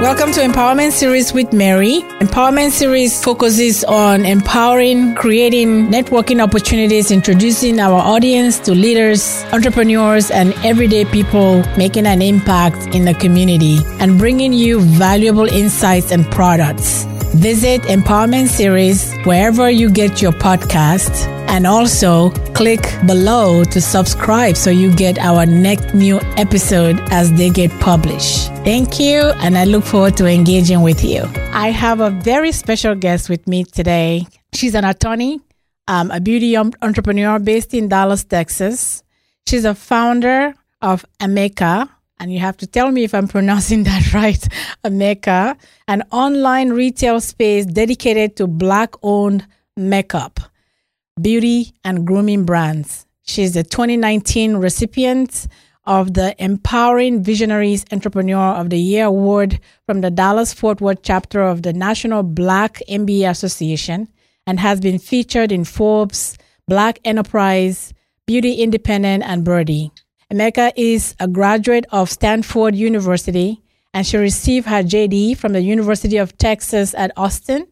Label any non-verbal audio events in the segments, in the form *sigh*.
Welcome to Empowerment Series with Mary. Empowerment Series focuses on empowering, creating networking opportunities, introducing our audience to leaders, entrepreneurs, and everyday people making an impact in the community and bringing you valuable insights and products. Visit Empowerment Series wherever you get your podcast and also click below to subscribe so you get our next new episode as they get published. Thank you, and I look forward to engaging with you. I have a very special guest with me today. She's an attorney, um, a beauty entrepreneur based in Dallas, Texas. She's a founder of Ameka, and you have to tell me if I'm pronouncing *laughs* that right. Mecca, an online retail space dedicated to Black owned makeup beauty, and grooming brands. She's the 2019 recipient of the Empowering Visionaries Entrepreneur of the Year Award from the Dallas Fort Worth chapter of the National Black MBA Association and has been featured in Forbes, Black Enterprise, Beauty Independent, and Byrdie. Ameka is a graduate of Stanford University and she received her JD from the University of Texas at Austin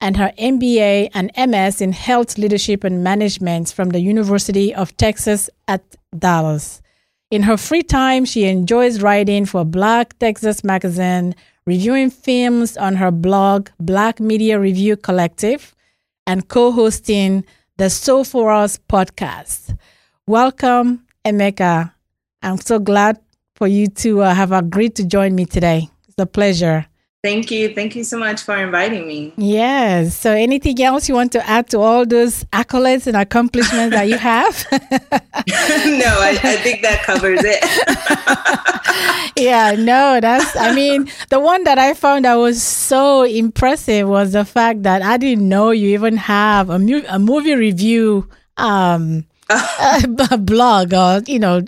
and her MBA and MS in Health Leadership and Management from the University of Texas at Dallas. In her free time, she enjoys writing for Black Texas Magazine, reviewing films on her blog, Black Media Review Collective, and co hosting the So For Us podcast. Welcome, Ameka. I'm so glad for you to uh, have agreed to join me today. It's a pleasure. Thank you. Thank you so much for inviting me. Yes. So, anything else you want to add to all those accolades and accomplishments that you have? *laughs* no, I, I, think that covers it. *laughs* yeah, no, that's, I mean, the one that I found that was so impressive was the fact that I didn't know you even have a, mu- a movie review um, *laughs* blog or, you know,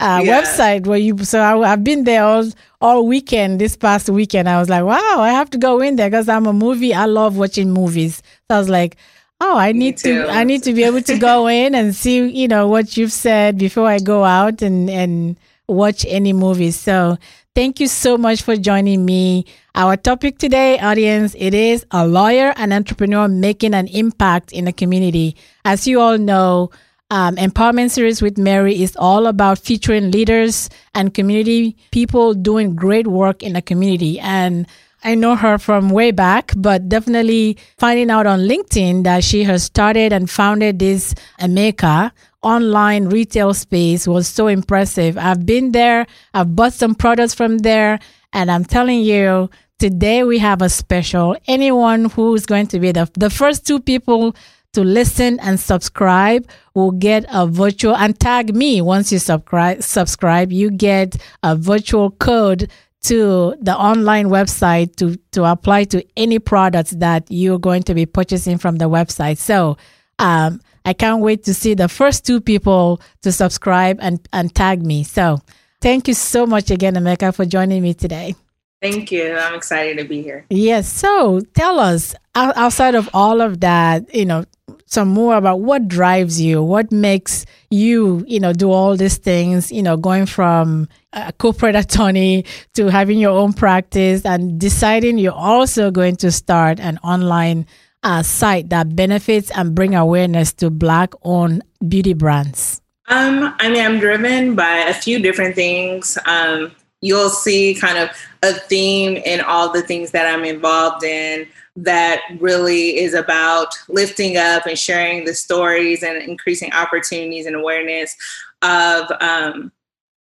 uh, yeah. website where you so I, have been there all all weekend this past weekend. I was like wow i have to go in there because i'm a movie i love watching movies. So i was like oh i need to i need to be able to go *laughs* in and see you know what you've said before i go out and and watch any movies. So thank you so much for joining me. Our topic today audience it is a lawyer and entrepreneur making an impact in the community. As you all know um, Empowerment Series with Mary is all about featuring leaders and community people doing great work in the community. And I know her from way back, but definitely finding out on LinkedIn that she has started and founded this Ameka online retail space was so impressive. I've been there, I've bought some products from there, and I'm telling you, today we have a special. Anyone who's going to be the, the first two people to listen and subscribe will get a virtual and tag me. Once you subscribe subscribe you get a virtual code to the online website to to apply to any products that you're going to be purchasing from the website. So um, i can't wait to see the first two people to subscribe and and tag me. So thank you so much again ameka for joining me today Thank you. I'm excited to be here. Yes. So tell us, outside of all of that, you know, some more about what drives you, what makes you, you know, do all these things, you know, going from a corporate *laughs* attorney to having your own practice and deciding you're also going to start an online uh, site that benefits and bring awareness to black owned beauty brands. Um, I mean, I'm driven by a few different things. Um, you'll see kind of a theme in all the things that I'm involved in that really is about lifting up and sharing the stories and increasing opportunities and awareness of um,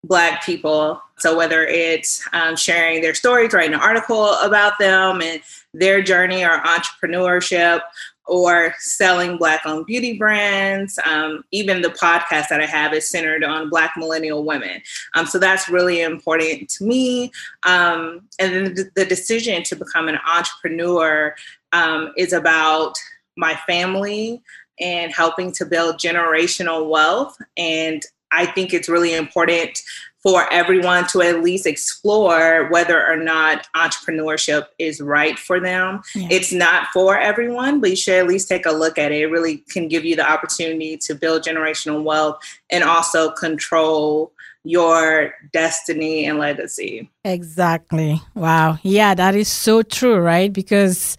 Black people. So, whether it's um, sharing their stories, writing an article about them and their journey or entrepreneurship, or selling Black owned beauty brands. Um, even the podcast that I have is centered on Black millennial women. Um, so that's really important to me. Um, and then the, decision to become an entrepreneur um, is about my family and helping to build generational wealth. And I think it's really important for everyone to at least explore whether or not entrepreneurship is right for them. Yeah. It's not for everyone, but you should at least take a look at it. It really can give you the opportunity to build generational wealth and also control your destiny and legacy. Exactly. Wow. Yeah, that is so true, right? Because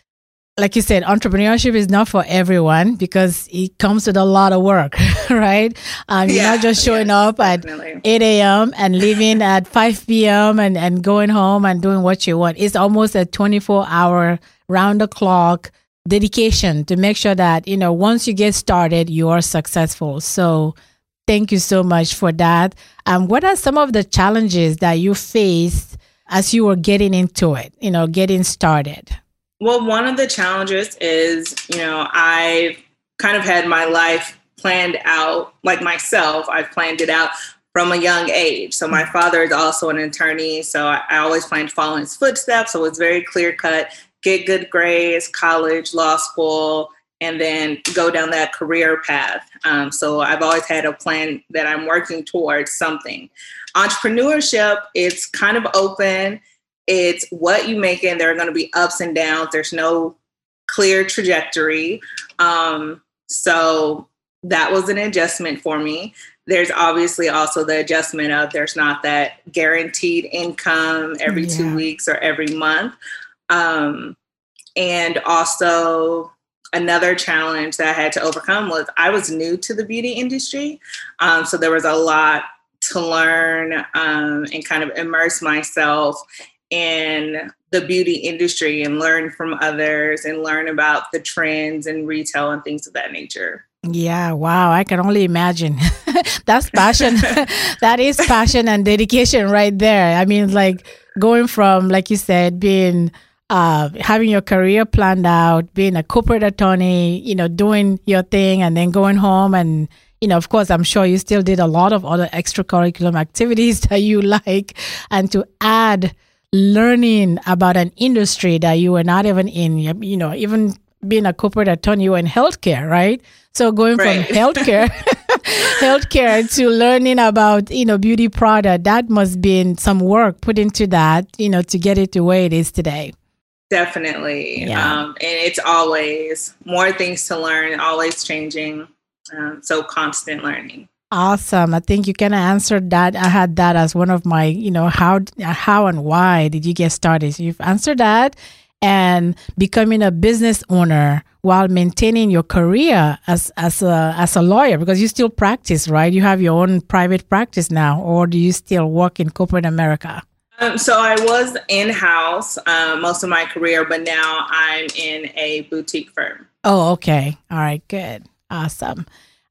like you said, entrepreneurship is not for everyone because it comes with a lot of work, *laughs* right? Um, you're not just showing up at definitely. 8 a.m. and leaving at *laughs* 5 p.m. And, and going home and doing what you want. It's almost a 24 hour round the clock dedication to make sure that, you know, once you get started, you are successful. So thank you so much for that. Um, what are some of the challenges that you faced as you were getting into it, you know, getting started? Well, one of the challenges is, you know, I've kind of had my life planned out, like myself, I've planned it out from a young age. So my father is also an attorney, so I, always planned to follow his footsteps. So it's very clear cut: get good grades, college, law school, and then go down that career path. Um, so I've always had a plan that I'm working towards something. Entrepreneurship, it's kind of open it's what you make in. There are going to be ups and downs. There's no clear trajectory. Um, so that was an adjustment for me. There's obviously also the adjustment of there's not that guaranteed income every yeah. two weeks or every month. Um, and also, another challenge that I had to overcome was I was new to the beauty industry. Um, so there was a lot to learn um, and kind of immerse myself in the beauty industry and learn from others and learn about the trends and retail and things of that nature. Yeah, wow. I can only imagine. *laughs* That's passion. *laughs* *laughs* that is passion and dedication right there. I mean, like going from, like you said, being uh, having your career planned out, being a corporate attorney, you know, doing your thing and then going home and, you know, of course, I'm sure you still did a lot of other extracurricular activities that you like. And to add learning about an industry that you were not even in, you know, even being a corporate attorney, you were in healthcare, right? So going right. from healthcare, *laughs* healthcare to learning about, you know, beauty product, that must be some work put into that, you know, to get it to where it is today. Definitely. Yeah. Um, and it's always more things to learn, always changing. Um, so constant learning. Awesome. I think you kind of answered that. I had that as one of my, you know, how how and why did you get started? So you've answered that and becoming a business owner while maintaining your career as as a as a lawyer because you still practice, right? You have your own private practice now, or do you still work in corporate America? Um, so I was in house uh, most of my career, but now I'm in a boutique firm. Oh, okay. All right. Good. Awesome.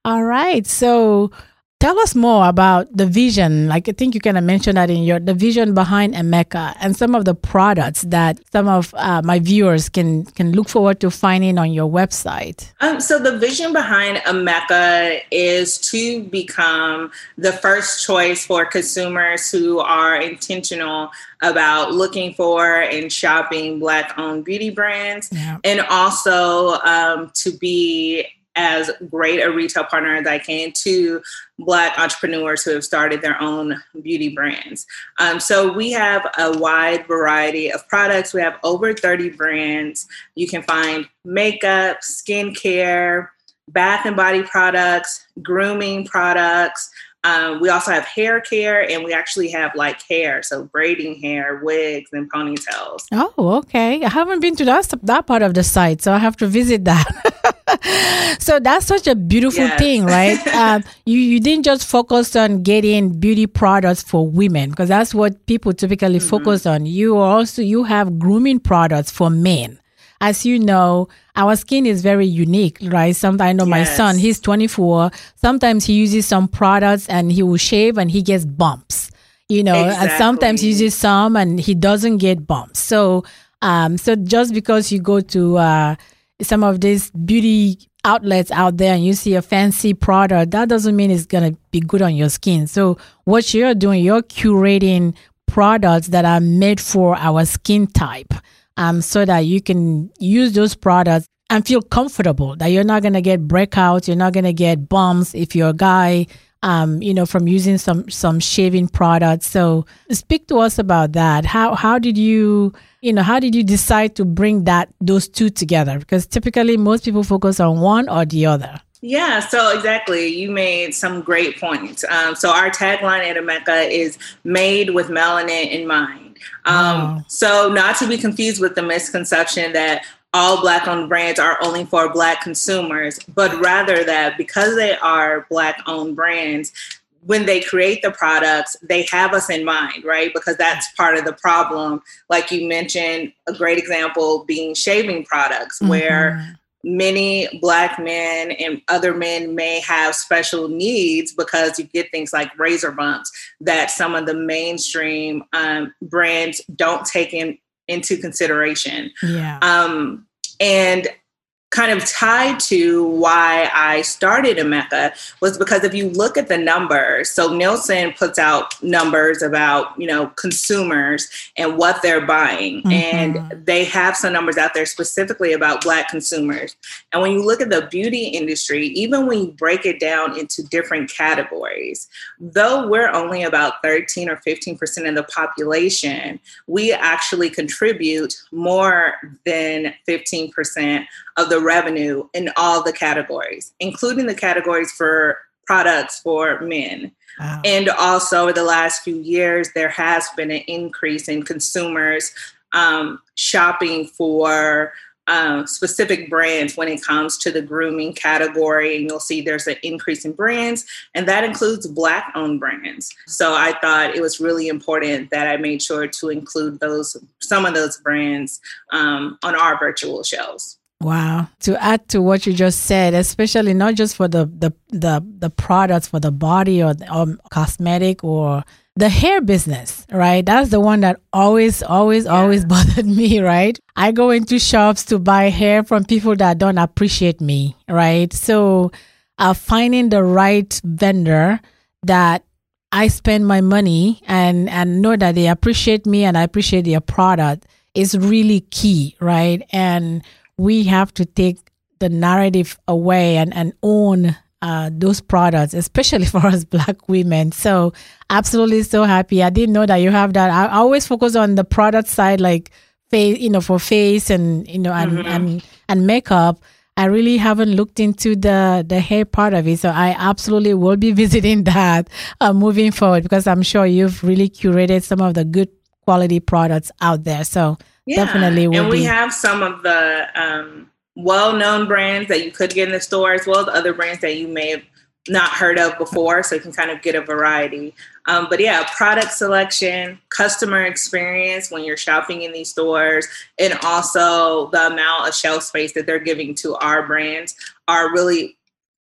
All right. So tell us more about the vision. Like I think you kind of mentioned that in your the vision behind Ameka and some of the products that some of uh, my viewers can can look forward to finding on your website. Um, so the vision behind Ameka is to become the first choice for consumers who are intentional about looking for and shopping black owned beauty brands yeah. and also um, to be as great a retail partner as I can to Black entrepreneurs who have started their own beauty brands. Um, so we have a wide variety of products. We have over 30 brands. You can find makeup, skincare, bath and body products, grooming products, um, we also have hair care and we actually have like hair, so braiding hair, wigs, and ponytails. Oh, okay. I haven't been to that, that part of the site, so I have to visit that. *laughs* *laughs* so that's such a beautiful yes. thing, right? *laughs* um, you, you didn't just focus on getting beauty products for women because that's what people typically mm-hmm. focus on. You also you have grooming products for men as you know, our skin is very unique, right? Sometimes I know yes. my son, he's 24. Sometimes he uses some products and he will shave and he gets bumps, you know, exactly. and sometimes he uses some and he doesn't get bumps. So, um, so just because you go to, uh, some of these beauty outlets out there and you see a fancy product, that doesn't mean it's going to be good on your skin. So what you're doing, you're curating products that are made for our skin type um, so that you can use those products and feel comfortable that you're not going to get breakouts, you're not going to get bumps if you're a guy, um, you know, from using some some shaving products. So speak to us about that. How how did you you know how did you decide to bring that those two together? Because typically most people focus on one or the other. Yeah, so exactly. You made some great points. Um, so our tagline at Ameka is made with melanin in mind. Um, wow. So not to be confused with the misconception that all black owned brands are only for black consumers, but rather that because they are black owned brands, when they create the products, they have us in mind, right? Because that's part of the problem. Like you mentioned, a great example being shaving products, mm-hmm. where many black men and other men may have special needs because you get things like razor bumps that some of the mainstream um, brands don't take in, into consideration. Yeah. Um, and kind of tied to why I started Ameka was because if you look at the numbers, so Nielsen puts out numbers about, you know, consumers and what they're buying. Mm-hmm. And they have some numbers out there specifically about black consumers. And when you look at the beauty industry, even when you break it down into different categories, though we're only about 13 or 15% of the population, we actually contribute more than 15% of the revenue in all the categories, including the categories for products for men. Wow. And also, over the last few years, there has been an increase in consumers um, shopping for um, specific brands when it comes to the grooming category. And you'll see there's an increase in brands, and that includes Black owned brands. So I thought it was really important that I made sure to include those some of those brands um, on our virtual shows. Wow. To add to what you just said, especially not just for the the the, the products for the body or, or cosmetic or the hair business, right? That's the one that always, always, yeah. always *laughs* bothered me, right? I go into shops to buy hair from people that don't appreciate me, right? So, uh, finding the right vendor that I spend my money and and know that they appreciate me and I appreciate their product is really key, right? And we have to take the narrative away and, and own uh, those products, especially *laughs* for us black women. So, absolutely so happy. I didn't know that you have that. I always focus on the product side, like face, you know, for face and you know, and mm-hmm. and and makeup. I really haven't looked into the the hair part of it, so I absolutely will be *laughs* visiting that uh, moving forward because I'm sure you've really curated some of the good quality products out there. So yeah. definitely and we be. have some of the um, well-known brands that you could get in the store as well as other brands that you may have not heard of before so you can kind of get a variety um, but yeah product selection customer experience when you're shopping in these stores and also the amount of shelf space that they're giving to our brands are really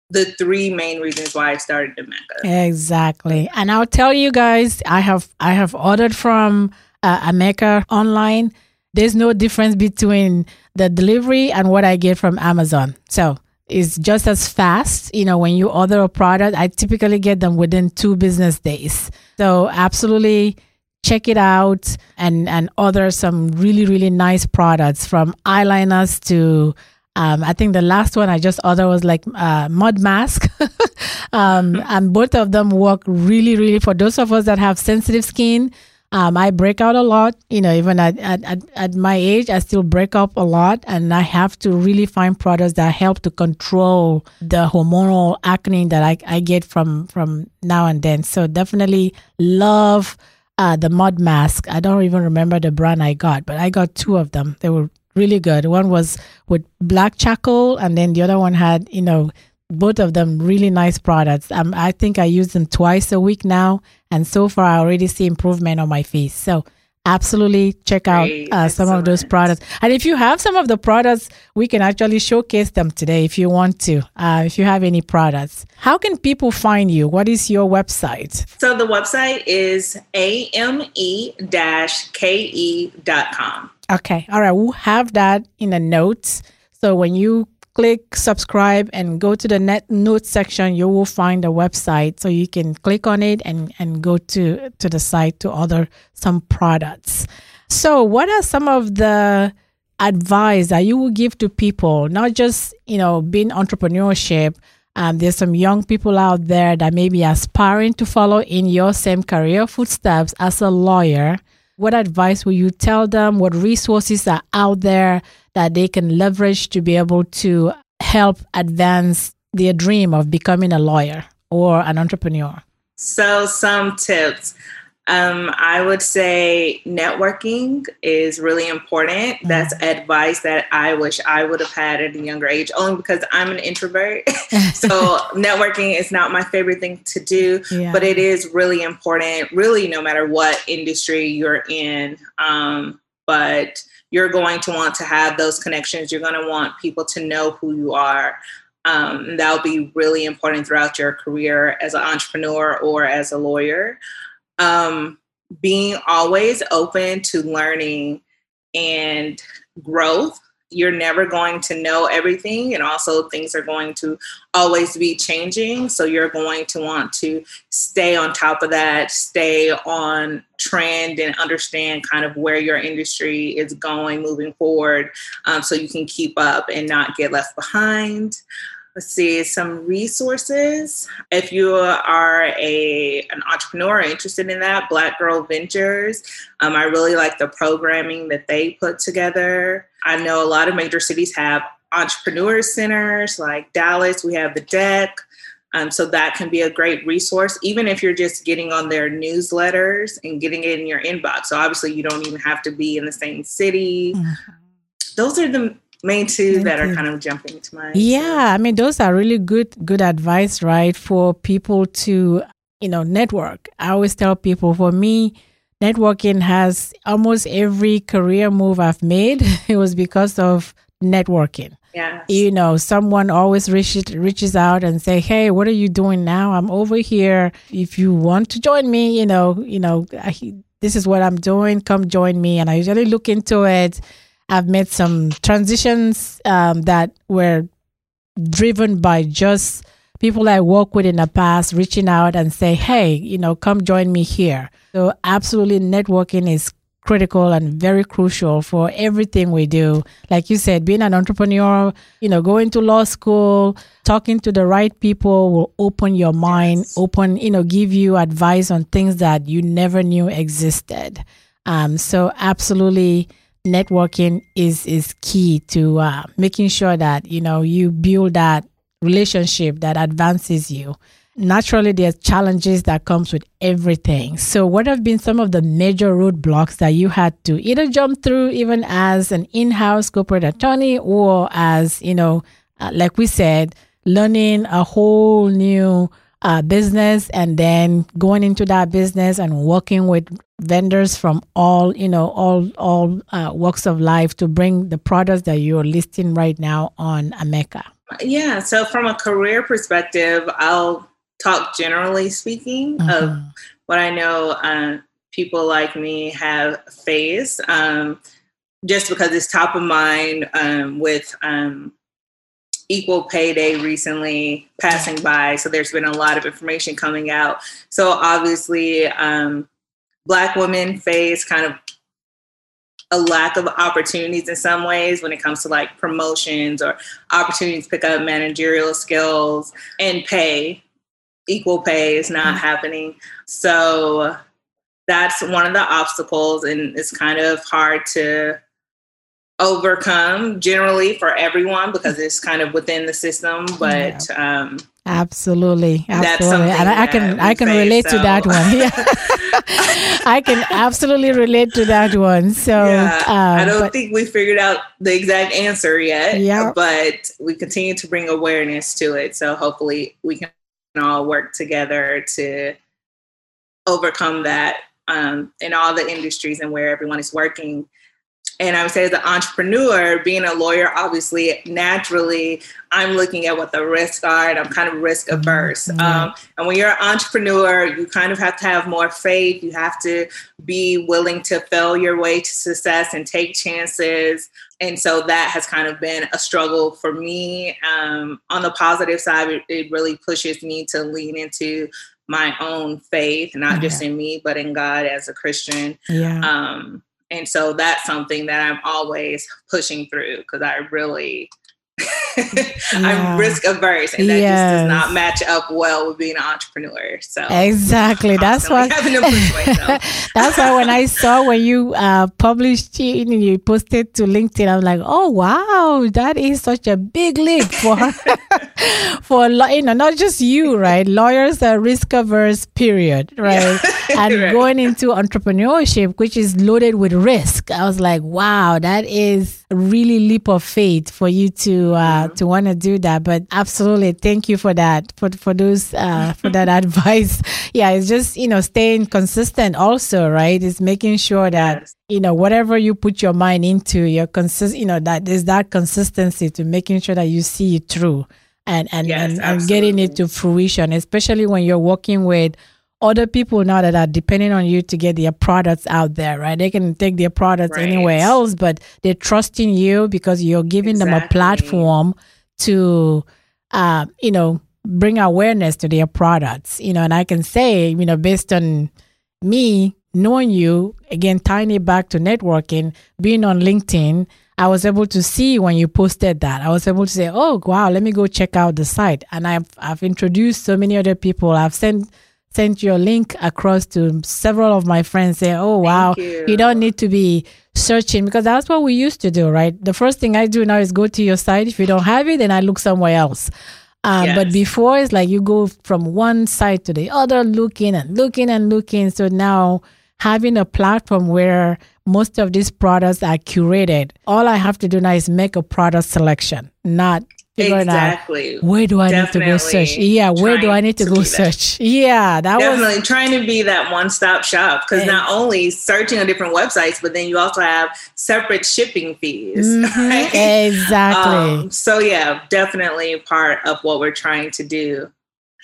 the three main reasons why I started Ameka. Exactly. And I'll tell you guys, I have I have ordered from uh, Ameka online there's no difference between the delivery and what I get from Amazon. So it's just as fast. You know, when you order a product, I typically get them within two business days. So absolutely check it out and and order some really really nice products from eyeliners to um, I think the last one I just ordered was like uh, mud mask, *laughs* um, and both of them work really, really for those of us that have sensitive skin. Um, I break out a lot, you know, even at, at, at my age, I still break up a lot. And I have to really find products that help to control the hormonal acne that I, I get from, from now and then. So definitely love uh, the mud mask. I don't even remember the brand I got, but I got two of them. They were really good. One was with black charcoal, and then the other one had, you know, both of them really nice products. Um, I think I use them twice a week now, and so far I already see improvement on my face. So absolutely check out uh, some of those products. And if you have some of the products, we can actually showcase them today if you want to. Uh, if you have any products, how can people find you? What is your website? So the website is ame-ke.com. Okay. All right. We'll have that in the notes. So when you click subscribe and go to the net notes section, you will find a website. So you can click on it and, and go to, to the site to order some products. So what are some of the advice that you will give to people, not just, you know, being entrepreneurship, um, there's some young people out there that may be aspiring to follow in your same career footsteps as a lawyer. What advice will you tell them? What resources are out there that they can leverage to be able to help advance their dream of becoming a lawyer or an entrepreneur? So, some tips. Um, I would say networking is really important. Mm-hmm. That's advice that I wish I would have had at a younger age, only because I'm an introvert. *laughs* so, *laughs* networking is not my favorite thing to do, yeah. but it is really important, really, no matter what industry you're in. Um, but you're going to want to have those connections. You're going to want people to know who you are. Um, that'll be really important throughout your career as an entrepreneur or as a lawyer um, being always open to learning and growth. You're never going to know everything, and also things are going to always be changing. So, you're going to want to stay on top of that, stay on trend, and understand kind of where your industry is going moving forward um, so you can keep up and not get left behind let's see some resources. If you are a an entrepreneur interested in that black girl ventures um, i really like the programming that they put together. I know a lot of major cities have entrepreneur centers like dallas we have the DEC um, so that can be a great resource even if you're just getting on their newsletters and getting it in your inbox. So obviously you don't even have to be in the same city. Mm-hmm. those are the main two that are kind of jumping to mind. Yeah, I mean those are really good good advice, right, for people to you know network. I always tell people, for me, networking has almost every career move I've made. *laughs* it was because of networking. Yeah. You know, someone always reaches reaches out and say, "Hey, what are you doing now? I'm over here. If you want to join me, you know, you know, I, this is what I'm doing. Come join me." And I usually look into it I've made some transitions um, that were driven by just people I work with in the past reaching out and say, hey, you know, come join me here. So, absolutely, networking is critical and very crucial for everything we do. Like you said, being an entrepreneur, you know, going to law school, talking to the right people will open your mind, yes. open, you know, give you advice on things that you never knew existed. Um, so, absolutely networking is is key to uh, making sure that you know you build that relationship that advances you. Naturally there's challenges that comes with everything. So what have been some of the major roadblocks that you had to either jump through even as an in-house corporate attorney or as you know uh, like we said learning a whole new uh, business and then going into that business and working with vendors from all you know all all uh, walks of life to bring the products that you're listing right now on Ameka. Yeah, so from a career perspective, I'll talk generally speaking mm-hmm. of what I know uh, people like me have faced. Um, just because it's top of mind um, with um, equal pay day recently passing by so there's been a lot of information coming out so obviously um, black women face kind of a lack of opportunities in some ways when it comes to like promotions or opportunities to pick up managerial skills and pay equal pay is not mm-hmm. happening so that's one of the obstacles and it's kind of hard to overcome generally for everyone because it's kind of within the system but yeah. um absolutely. Absolutely. And I, I can i can relate so. to that one. *laughs* Yeah. *laughs* I can absolutely relate to that one. So yeah, um, i don't but, think we figured out the exact answer yet yeah. but we continue to bring awareness to it. So hopefully we can all work together to overcome that um, in all the industries and where everyone is working and I would say, as an entrepreneur, being a lawyer, obviously, naturally, I'm looking at what the risks are and I'm kind of risk mm-hmm. averse. Mm-hmm. Um, and when you're an entrepreneur, you kind of have to have more faith. You have to be willing to fail your way to success and take chances. And so that has kind of been a struggle for me. Um, on the positive side, it, it, really pushes me to lean into my own faith, not just in me, but in God as a Christian. Yeah. Um, and so that's something that I'm always pushing through because I really *laughs* I'm risk averse, and that yes. just does not match up well with being an entrepreneur. So exactly, that's *laughs* why. *laughs* that's why when I saw when you uh, published, and you posted to LinkedIn, I'm like, oh wow, that is such a big leap for for you know not just you, right? Lawyers are risk averse, period, right? Yeah. and right. going into entrepreneurship, which is loaded with risk, I was like, wow, that is really leap of faith for you to uh, mm-hmm. to want to do that. But absolutely, thank you for that for for those uh, for that *laughs* advice. Yeah, it's just you know staying consistent. Also, right? Is making sure that yes. you know whatever you put your mind into, your consist. You know that there's that consistency to making sure that you see it through and and yes, and, and getting it to fruition, especially when you're working with other people now that are depending on you to get their products out there, right? They can take their products right. anywhere else, but they're trusting you because you're giving exactly. them a platform to, uh, you know, bring awareness to their products, you know. And I can say, you know, based on me knowing you, again, tying it back to networking, being on LinkedIn, I was able to see when you posted that. I was able to say, "Oh, wow, let me go check out the site." And I've I've introduced so many other people. I've sent sent your link across to several of my friends say, oh, wow, you. you. don't need to be searching because that's what we used to do, right? The first thing I do now is go to your site. If you don't have it, then I look somewhere else. Um, yes. But before, it's like you go from one site to the other, looking and looking and looking. So now having a platform where most of these products are curated, all I have to do now is make a product selection, not exactly. Out, where do I Definitely need to go search? Yeah, where do I need to, to go search? That. Yeah, that Definitely was trying to be that one stop shop because not only searching on different websites, but then you also have separate shipping fees. Mm-hmm. *laughs* Right? Exactly. Um, so yeah, definitely part of what we're trying to do.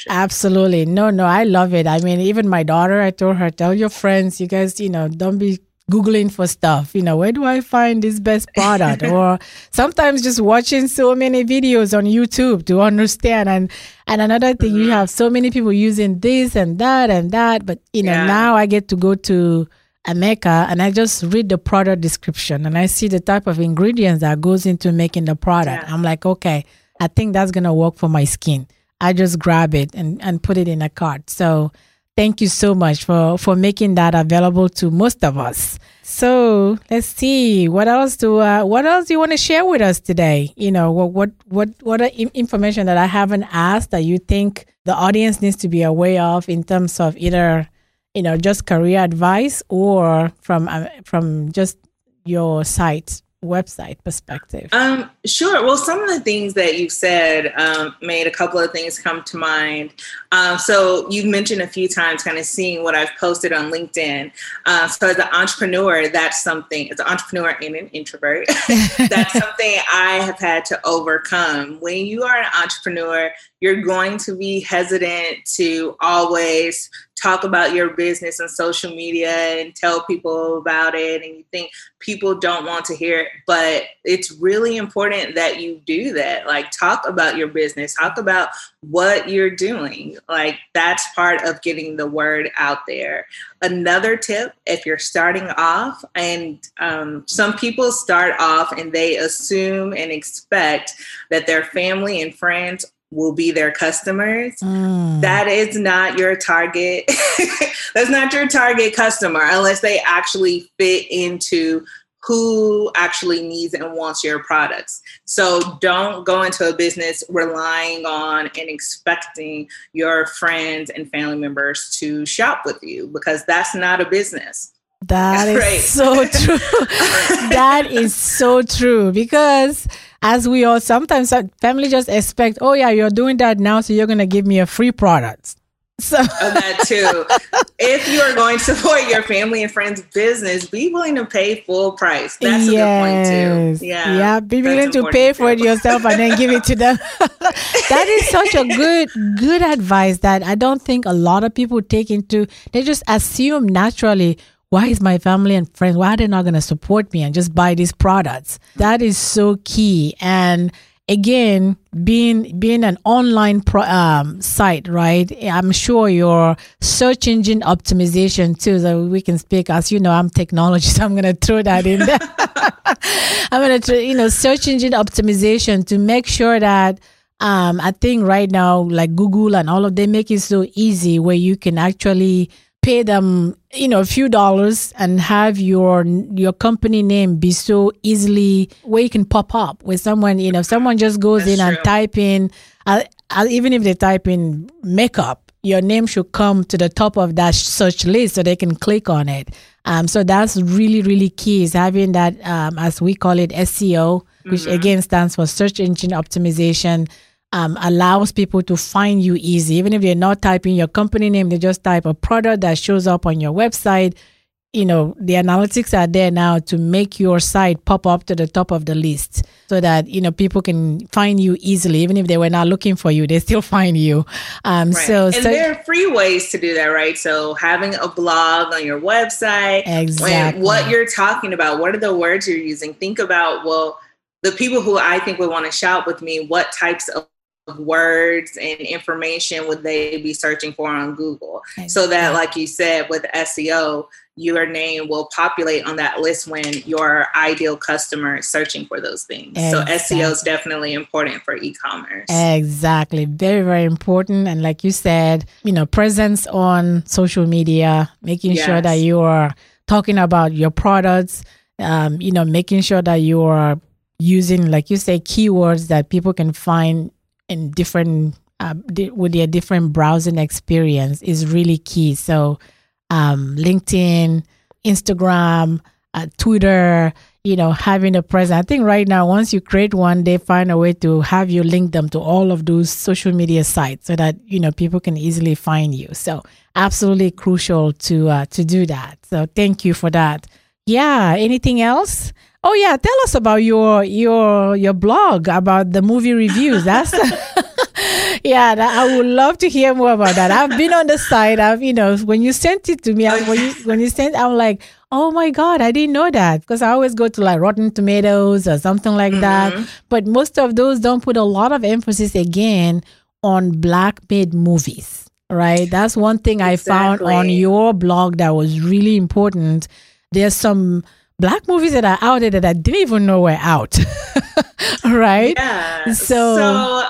Absolutely. No, no, I love it. I mean, even my daughter, I told her, tell your friends, you guys, you know, don't be Googling for stuff, you know, where do I find this best product? *laughs* or sometimes just watching so many videos on YouTube to understand. And, and another thing, mm-hmm. you have so many people using this and that and that. But, you know, yeah. now I get to go to Ameka and I just read the product description and I see the type of ingredients that goes into making the product. Yeah. I'm like, okay, I think that's going to work for my skin. I just grab it and, and put it in a cart. So, Thank you so much for, for making that available to most of us. So let's see what else do uh, what else do you want to share with us today? You know what what what what information that I haven't asked that you think the audience needs to be aware of in terms of either you know just career advice or from uh, from just your site website perspective? Um, sure. Well, some of the things that you said um, made a couple of things come to mind. Um, so you've mentioned a few times kind of seeing what I've posted on LinkedIn. Uh, so as an entrepreneur, that's something, as an entrepreneur and an introvert, *laughs* that's *laughs* something I have had to overcome. When you are an entrepreneur, you're going to be hesitant to always talk about your business on social media and tell people about it and you think people don't want to hear it but it's really important that you do that. Like talk about your business talk about what you're doing. Like that's part of getting the word out there. Another tip if you're starting off and um, some people start off and they assume and expect that their family and friends will be their customers. Mm. That is not your target. *laughs* That's not your target customer unless they actually fit into who actually needs and wants your products. So don't go into a business relying on and expecting your friends and family members to shop with you because that's not a business. That *laughs* is right. so true. *laughs* that is so true because as we all sometimes family just expect, oh yeah, you're doing that now, so you're gonna give me a free product. *laughs* So oh, that too. if you are going to *laughs* support your family and friends' business, be willing to pay full price. That's yes. a good point too. Yeah. Yeah. Be willing to pay for it yourself and then give it to them. *laughs* that is such a good, good advice that I don't think a lot of people take into they just assume naturally why is my family and friends why are they not going to support me and just buy these products that is so key and again, being being an online pro, um, site, right? I'm sure your search engine optimization too. So we can speak as you know, I'm technology, *laughs* so I'm going to throw that in there. *laughs* I'm going to, you know, search engine optimization to make sure that. Um, I think right now, like Google and all of them make it so easy where you can actually pay them you know a few dollars and have your your company name be so easily where you can pop up with someone you know if someone just goes That's in true. and type in uh, uh, even if they type in makeup your name should come to the top of that search list so they can click on it um, so that's really really key is having that um, as we call it seo which mm-hmm. again stands for search engine optimization um, allows people to find you easy. Even if they're not typing your company name, they just type a product that shows up on your website. You know, the analytics are there now to make your site pop up to the top of the list so that, you know, people can find you easily. Even if they were not looking for you, they still *laughs* find you. Um, right. So, and so, there are free ways to do that, right? So having a blog on your website, exactly. what you're talking about, what are the words you're using? Think about, well, the people who I think would want to shout with me, what types of words and information would they be searching for on Google? So that, like you said, with SEO, your name will populate on that list when your ideal customer is searching for those things. Exactly. So SEO is definitely important for e-commerce. Exactly. Very, very important. And like you said, you know, presence on social media, making yes. sure that you are talking about your products, um, you know, making sure that you are using, like you say, keywords that people can find in different uh, with their different browsing experience is really key. So, um, LinkedIn, Instagram, uh, Twitter, you know, having a presence. I think right now, once you create one, they find a way to have you link them to all of those social media sites so that you know people can easily find you. So, absolutely crucial to uh, to do that. So, thank you for that. Yeah. Anything else? Oh yeah, tell us about your your your blog about the movie reviews. That's *laughs* yeah, that, I would love to hear more about that. I've been on the site. I've you know when you sent it to me, I, when you when you sent, I'm like, oh my god, I didn't know that because I always go to like Rotten Tomatoes or something like mm-hmm. that. But most of those don't put a lot of emphasis again on black made movies. Right, that's one thing exactly. I found on your blog that was really important. There's some black movies that are out there that I didn't even know were out. *laughs* right? Yeah. So, so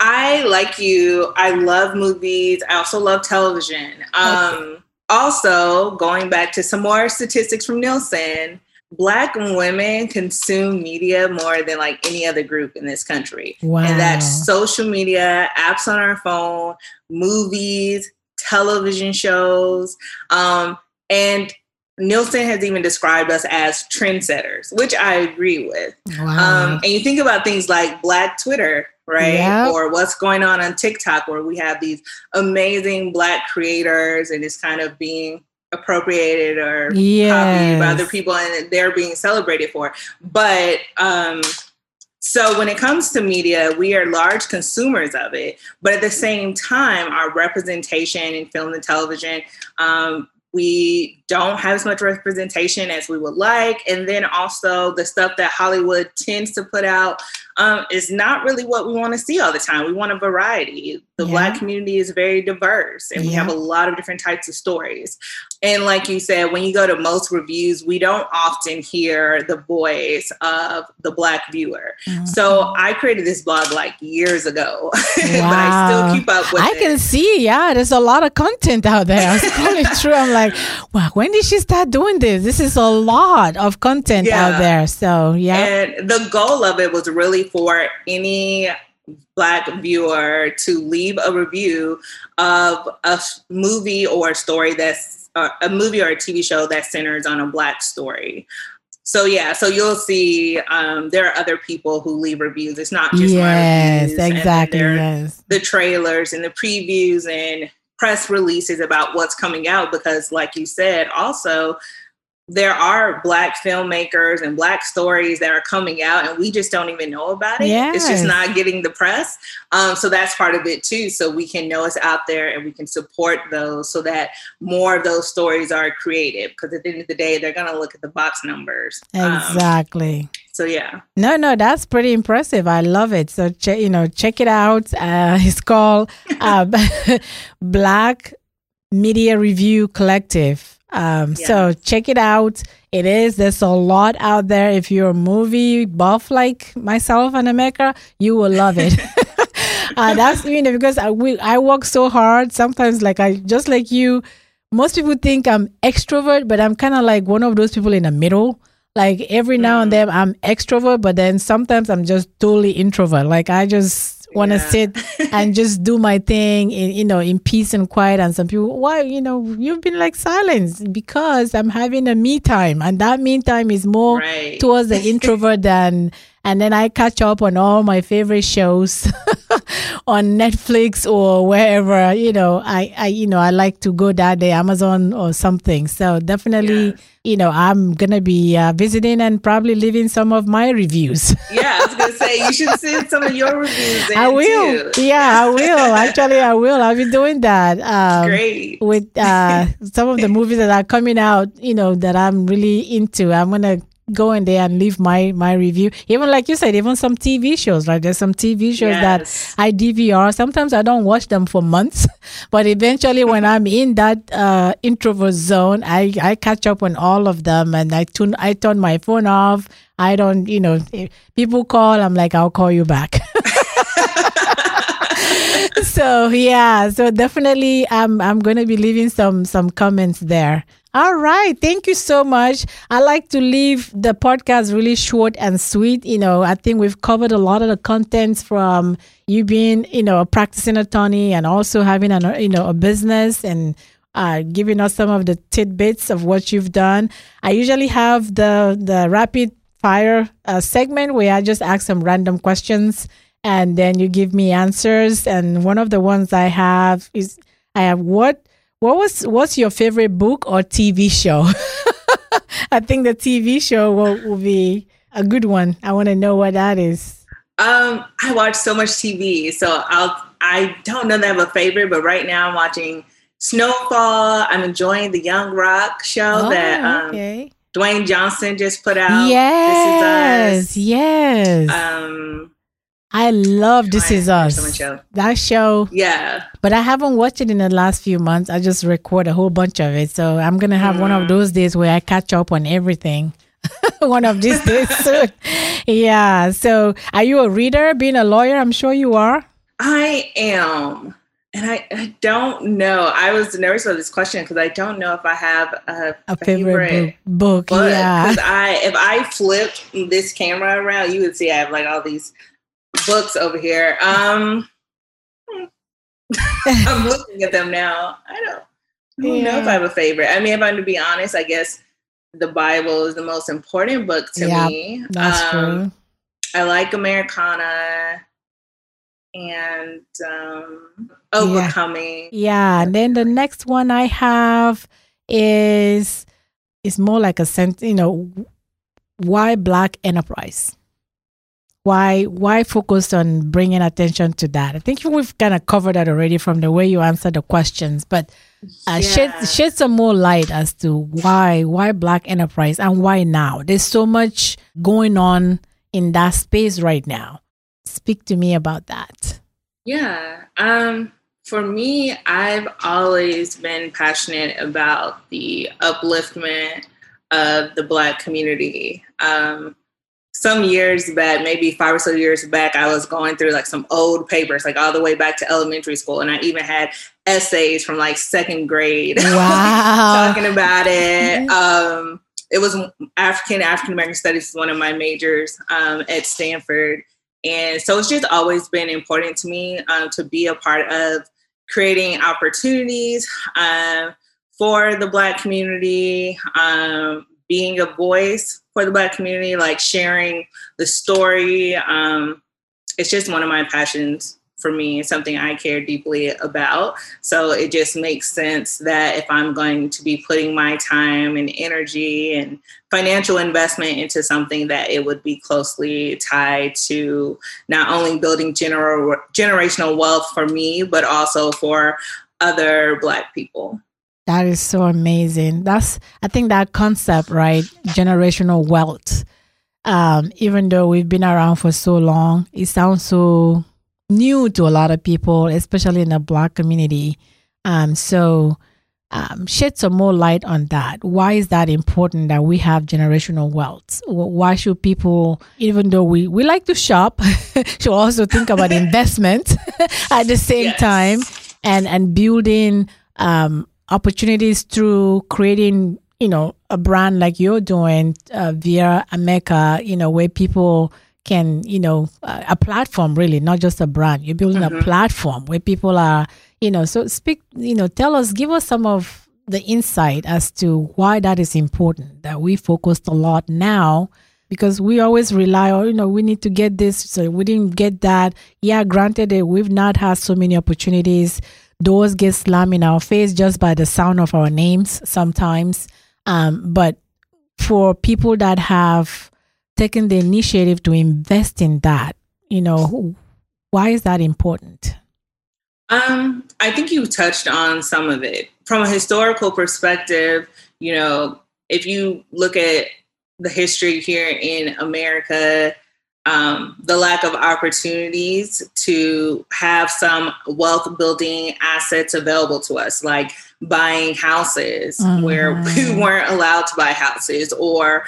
I like you. I love movies. I also love television. Um, also, going back to some more statistics from Nielsen, Black women consume media more than like any other group in this country. Wow. And that's social media, apps on our phone, movies, television shows. Um, and Nielsen has even described us as trendsetters, which I agree with. Wow. Um, and you think about things like Black Twitter, right? Yep. Or what's going on on TikTok, where we have these amazing Black creators and it's kind of being appropriated or yes. copied by other people and they're being celebrated for. But um, so when it comes to media, we are large consumers of it, but at the same time, our representation in film and television um, we don't have as much representation as we would like. And then also the stuff that Hollywood tends to put out um, is not really what we want to see all the time. We want a variety. The yeah. Black community is very diverse and yeah. we have a lot of different types of stories. And like you said, when you go to most reviews, we don't often hear the voice of the Black viewer. Mm-hmm. So I created this blog like years ago, wow. *laughs* but I still keep up with it. I it. can see, yeah, there's a lot of content out there. I was *laughs* scrolling through. I'm like, wow, when did she start doing this? This is a lot of content yeah. out there. So, yeah. And the goal of it was really for any black viewer to leave a review of a movie or a story that's uh, a movie or a TV show that centers on a black story. So yeah, so you'll see um, there are other people who leave reviews. It's not just yes, exactly. Yes. The trailers and the previews and press releases about what's coming out because, like you said, also there are black filmmakers and black stories that are coming out and we just don't even know about it yes. it's just not getting the press um, so that's part of it too so we can know it's out there and we can support those so that more of those stories are created because at the end of the day they're going to look at the box numbers um, exactly um, so yeah. No, no, that's pretty impressive. I love it. So you know, check it out. Uh, *laughs* it's called uh, *laughs* Black Media Review Collective. Um, yeah. So check it out. It is. There's a lot out there. If you're a movie buff like myself and Ameka, you will love it. *laughs* *laughs* uh, that's you know because I we, I work so hard. Sometimes like I just like you. Most people think I'm extrovert, but I'm kind of like one of those people in the middle. Like every now and mm. then I'm extrovert, but then sometimes I'm just totally introvert. Like I just want to yeah. sit and *laughs* just do my thing in you know in peace and quiet and some people why you know you've been like silence because i'm having a me time and that me time is more right. towards the *laughs* introvert than and then I catch up on all my favorite shows *laughs* on Netflix or wherever you know I, I you know I like to go that day Amazon or something. So definitely yeah. you know I'm gonna be uh, visiting and probably leaving some of my reviews. *laughs* Yeah I was gonna say you should send some of your reviews I will. too. yeah I will. Actually I will. I'll be doing that um, great. with uh, some of the movies that are coming out you know that I'm really into. I'm gonna go in there and leave my my review. Even like you said, even some TV shows, right? There's some TV shows yes. that I DVR. Sometimes I don't watch them for months, *laughs* but eventually when I'm in that uh, introvert zone, I I catch up on all of them and I tune I turn my phone off. I don't, you know, people call, I'm like, I'll call you back. *laughs* so yeah, so definitely I'm I'm gonna be leaving some some comments there. All right. Thank you so much. I like to leave the podcast really short and sweet. You know, I think we've covered a lot of the contents from you being, you know, a practicing attorney and also having an, you know, a business and uh, giving us some of the tidbits of what you've done. I usually have the the rapid fire uh, segment where I just ask some random questions and then you give me answers. And one of the ones I have is I have what what was what's your favorite book or TV show? *laughs* I think the TV show will, will be a good one. I want to know what that is. Um, I watch so much TV, so I'll I don't know that I have a favorite, but right now I'm watching Snowfall. I'm enjoying the Young Rock show oh, that um, okay. Dwayne Johnson just put out. Yes, yes. Um, I love This Is Us. Show. That show. Yeah. But I haven't watched it in the last few months. I just record a whole bunch of it. So I'm going to have mm. one of mm. those days where I catch up on everything. *laughs* one of these days *laughs* soon. yeah. So are you a reader, being a lawyer? I'm sure you are. I am. And I, I don't know. I was nervous about this question because I don't know if I have a, a favorite, favorite book. book. yeah. I, if I flipped this camera around, you would see I have like all these books over here. Um, *laughs* I'm looking at them now. I don't, I don't yeah. know if I have a favorite. I mean, if I'm to be honest, I guess the Bible is the most important book to yeah, me. That's um, true. I like Americanah and um, Overcoming. Yeah. yeah. And then the next one I have is is more like a sense, you know, why Black Enterprise why why focus on bringing attention to that? I think we've kind of covered that already from the way you answer the questions, but uh, yeah. shed shed some more light as to why why Black Enterprise and why now. There's so much going on in that space right now. Speak to me about that. Yeah. Um for me, I've always been passionate about the upliftment of the Black community. Um, some years back, maybe five or so years back, I was going through like some old papers, like all the way back to elementary school. And I even had essays from like second grade *laughs* wow. talking about it. *laughs* Um, it was African, African American studies is one of my majors um, at Stanford. And so it's just always been important to me um, to be a part of creating opportunities um, for the Black community, um, being a voice for the Black community, like sharing the story. Um, it's just one of my passions for me. It's something I care deeply about. So it just makes sense that if I'm going to be putting my time and energy and financial investment into something, that it would be closely tied to not only building general generational wealth for me, but also for other Black people. That is so amazing. That's I think that concept, right? Generational wealth. um, even though we've been around for so long, it sounds so new to a lot of people, especially in the Black community. Um, so, um, shed some more light on that. Why is that important that we have generational wealth? Why should people, even though we, we like to shop, *laughs* should also think about *laughs* investment *laughs* at the same yes. time and, and building um, opportunities through creating, you know, a brand like you're doing uh, via Ameka, you know, where people can, you know, uh, a platform really, not just a brand. You're building mm-hmm. a platform where people are you know so speak you know tell us give us some of the insight as to why that is important that we focused a lot now because we always rely on you know we need to get this so we didn't get that yeah granted that we've not had so many opportunities doors get slammed in our face just by the sound of our names sometimes um, but for people that have taken the initiative to invest in that you know why is that important um, I think you touched on some of it. From a historical perspective, you know, if you look at the history here in America, um, the lack of opportunities to have some wealth building assets available to us, like buying houses mm-hmm. where *laughs* we weren't allowed to buy houses, or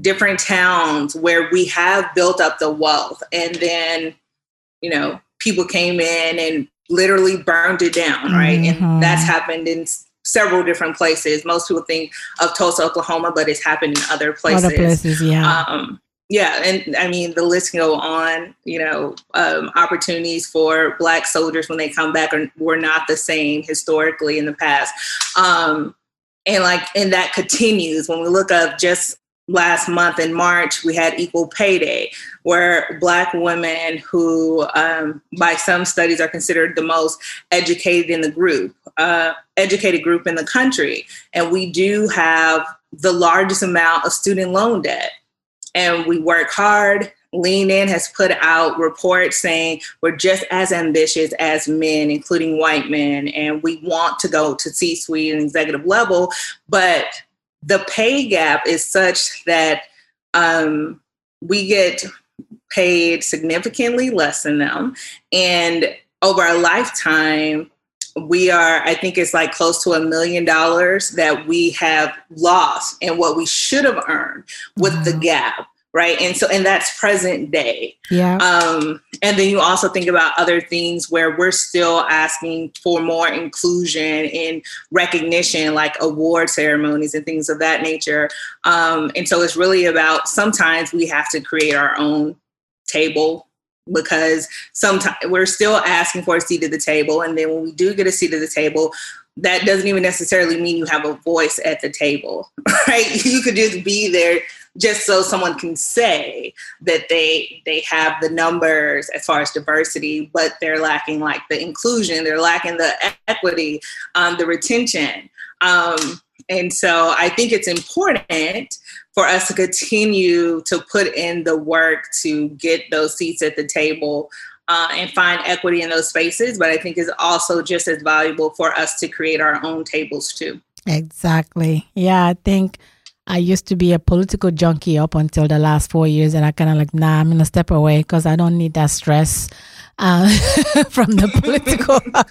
different towns where we have built up the wealth. And then, you know, people came in and literally burned it down, right? Mm-hmm. And that's happened in several different places. Most people think of Tulsa, Oklahoma, but it's happened in other places. Other places, yeah. Um, yeah, and I mean the list can go on. You know, um, opportunities for Black soldiers when they come back are, were not the same historically in the past, um, and like and that continues when we look up just last month in March, we had Equal Pay Day, where Black women who, um, by some studies, are considered the most educated in the group, uh, educated group in the country. And we do have the largest amount of student loan debt. And we work hard. Lean In has put out reports saying we're just as ambitious as men, including white men, and we want to go to C suite and executive level, but the pay gap is such that um, we get paid significantly less than them. And over a lifetime, we are, I think it's like close to a million dollars that we have lost and what we should have earned with mm-hmm. the gap right? And so and that's present day. Yeah. Um and then you also think about other things where we're still asking for more inclusion and recognition like award ceremonies and things of that nature. Um and so it's really about sometimes we have to create our own table because sometimes we're still asking for a seat at the table and then when we do get a seat at the table that doesn't even necessarily mean you have a voice at the table *laughs* right you could just be there just so someone can say that they they have the numbers as far as diversity, but they're lacking like the inclusion, they're lacking the equity, um, the retention. Um, and so I think it's important for us to continue to put in the work to get those seats at the table uh, and find equity in those spaces. But I think it's also just as valuable for us to create our own tables too. Exactly. Yeah, I think I used to be a political junkie up until the last four years, and I kind of like, nah, I'm gonna step away because I don't need that stress uh, *laughs* from the political. um,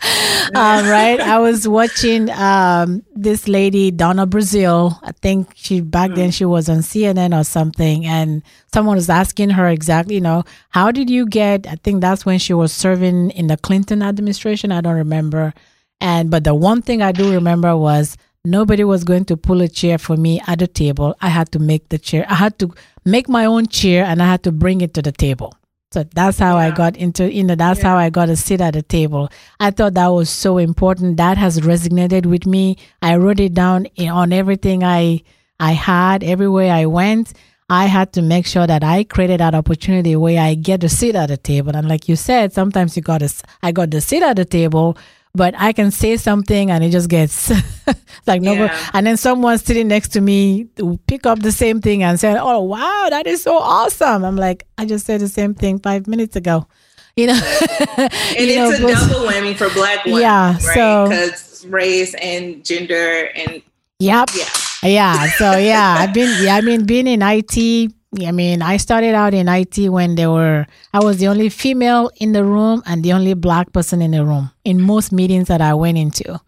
*laughs* right? I was watching um, this lady Donna Brazile. I think she back then she was on CNN or something, and someone was asking her exactly, you know, how did you get? I think that's when she was serving in the Clinton administration. I don't remember. And but the one thing I do remember was Nobody was going to pull a chair for me at the table. I had to make the chair. I had to make my own chair and I had to bring it to the table. So that's how yeah. I got into, you know, that's yeah. how I got a seat at the table. I thought that was so important. That has resonated with me. I wrote it down on everything I, I had, everywhere I went. I had to make sure that I created that opportunity where I get to sit at the table. And like you said, sometimes you got to, I got to sit at the table, but I can say something and it just gets *laughs* like no. Yeah. And then someone sitting next to me pick up the same thing and say, "Oh wow, that is so awesome!" I'm like, I just said the same thing five minutes ago. You know, *laughs* and you it's know, a double whammy for Black women. Yeah, right? so because race and gender and yep, yeah, yeah. So yeah, I've been yeah, I mean, being in IT I mean, I started out in IT when there were, I was the only female in the room and the only black person in the room in most meetings that I went into.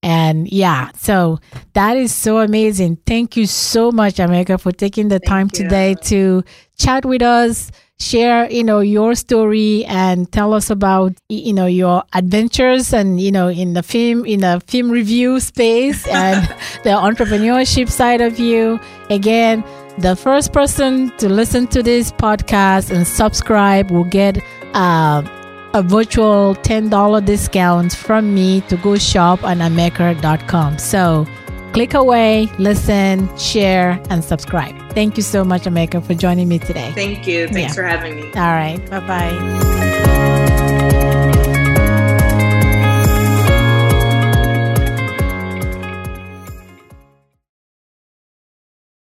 And yeah, so that is so amazing. Thank you so much, Ameka, for taking the Thank time you. today to chat with us, share, you know, your story and tell us about, you know, your adventures and, you know, in the film, in the film review space and *laughs* the entrepreneurship side of you. Again, the first person to listen to this podcast and subscribe will get uh, a virtual $10 discount from me to go shop on ameka.com. So click away, listen, share, and subscribe. Thank you so much, Ameka, for joining me today. Thank you. Thanks Yeah. for having me. All right. Bye bye.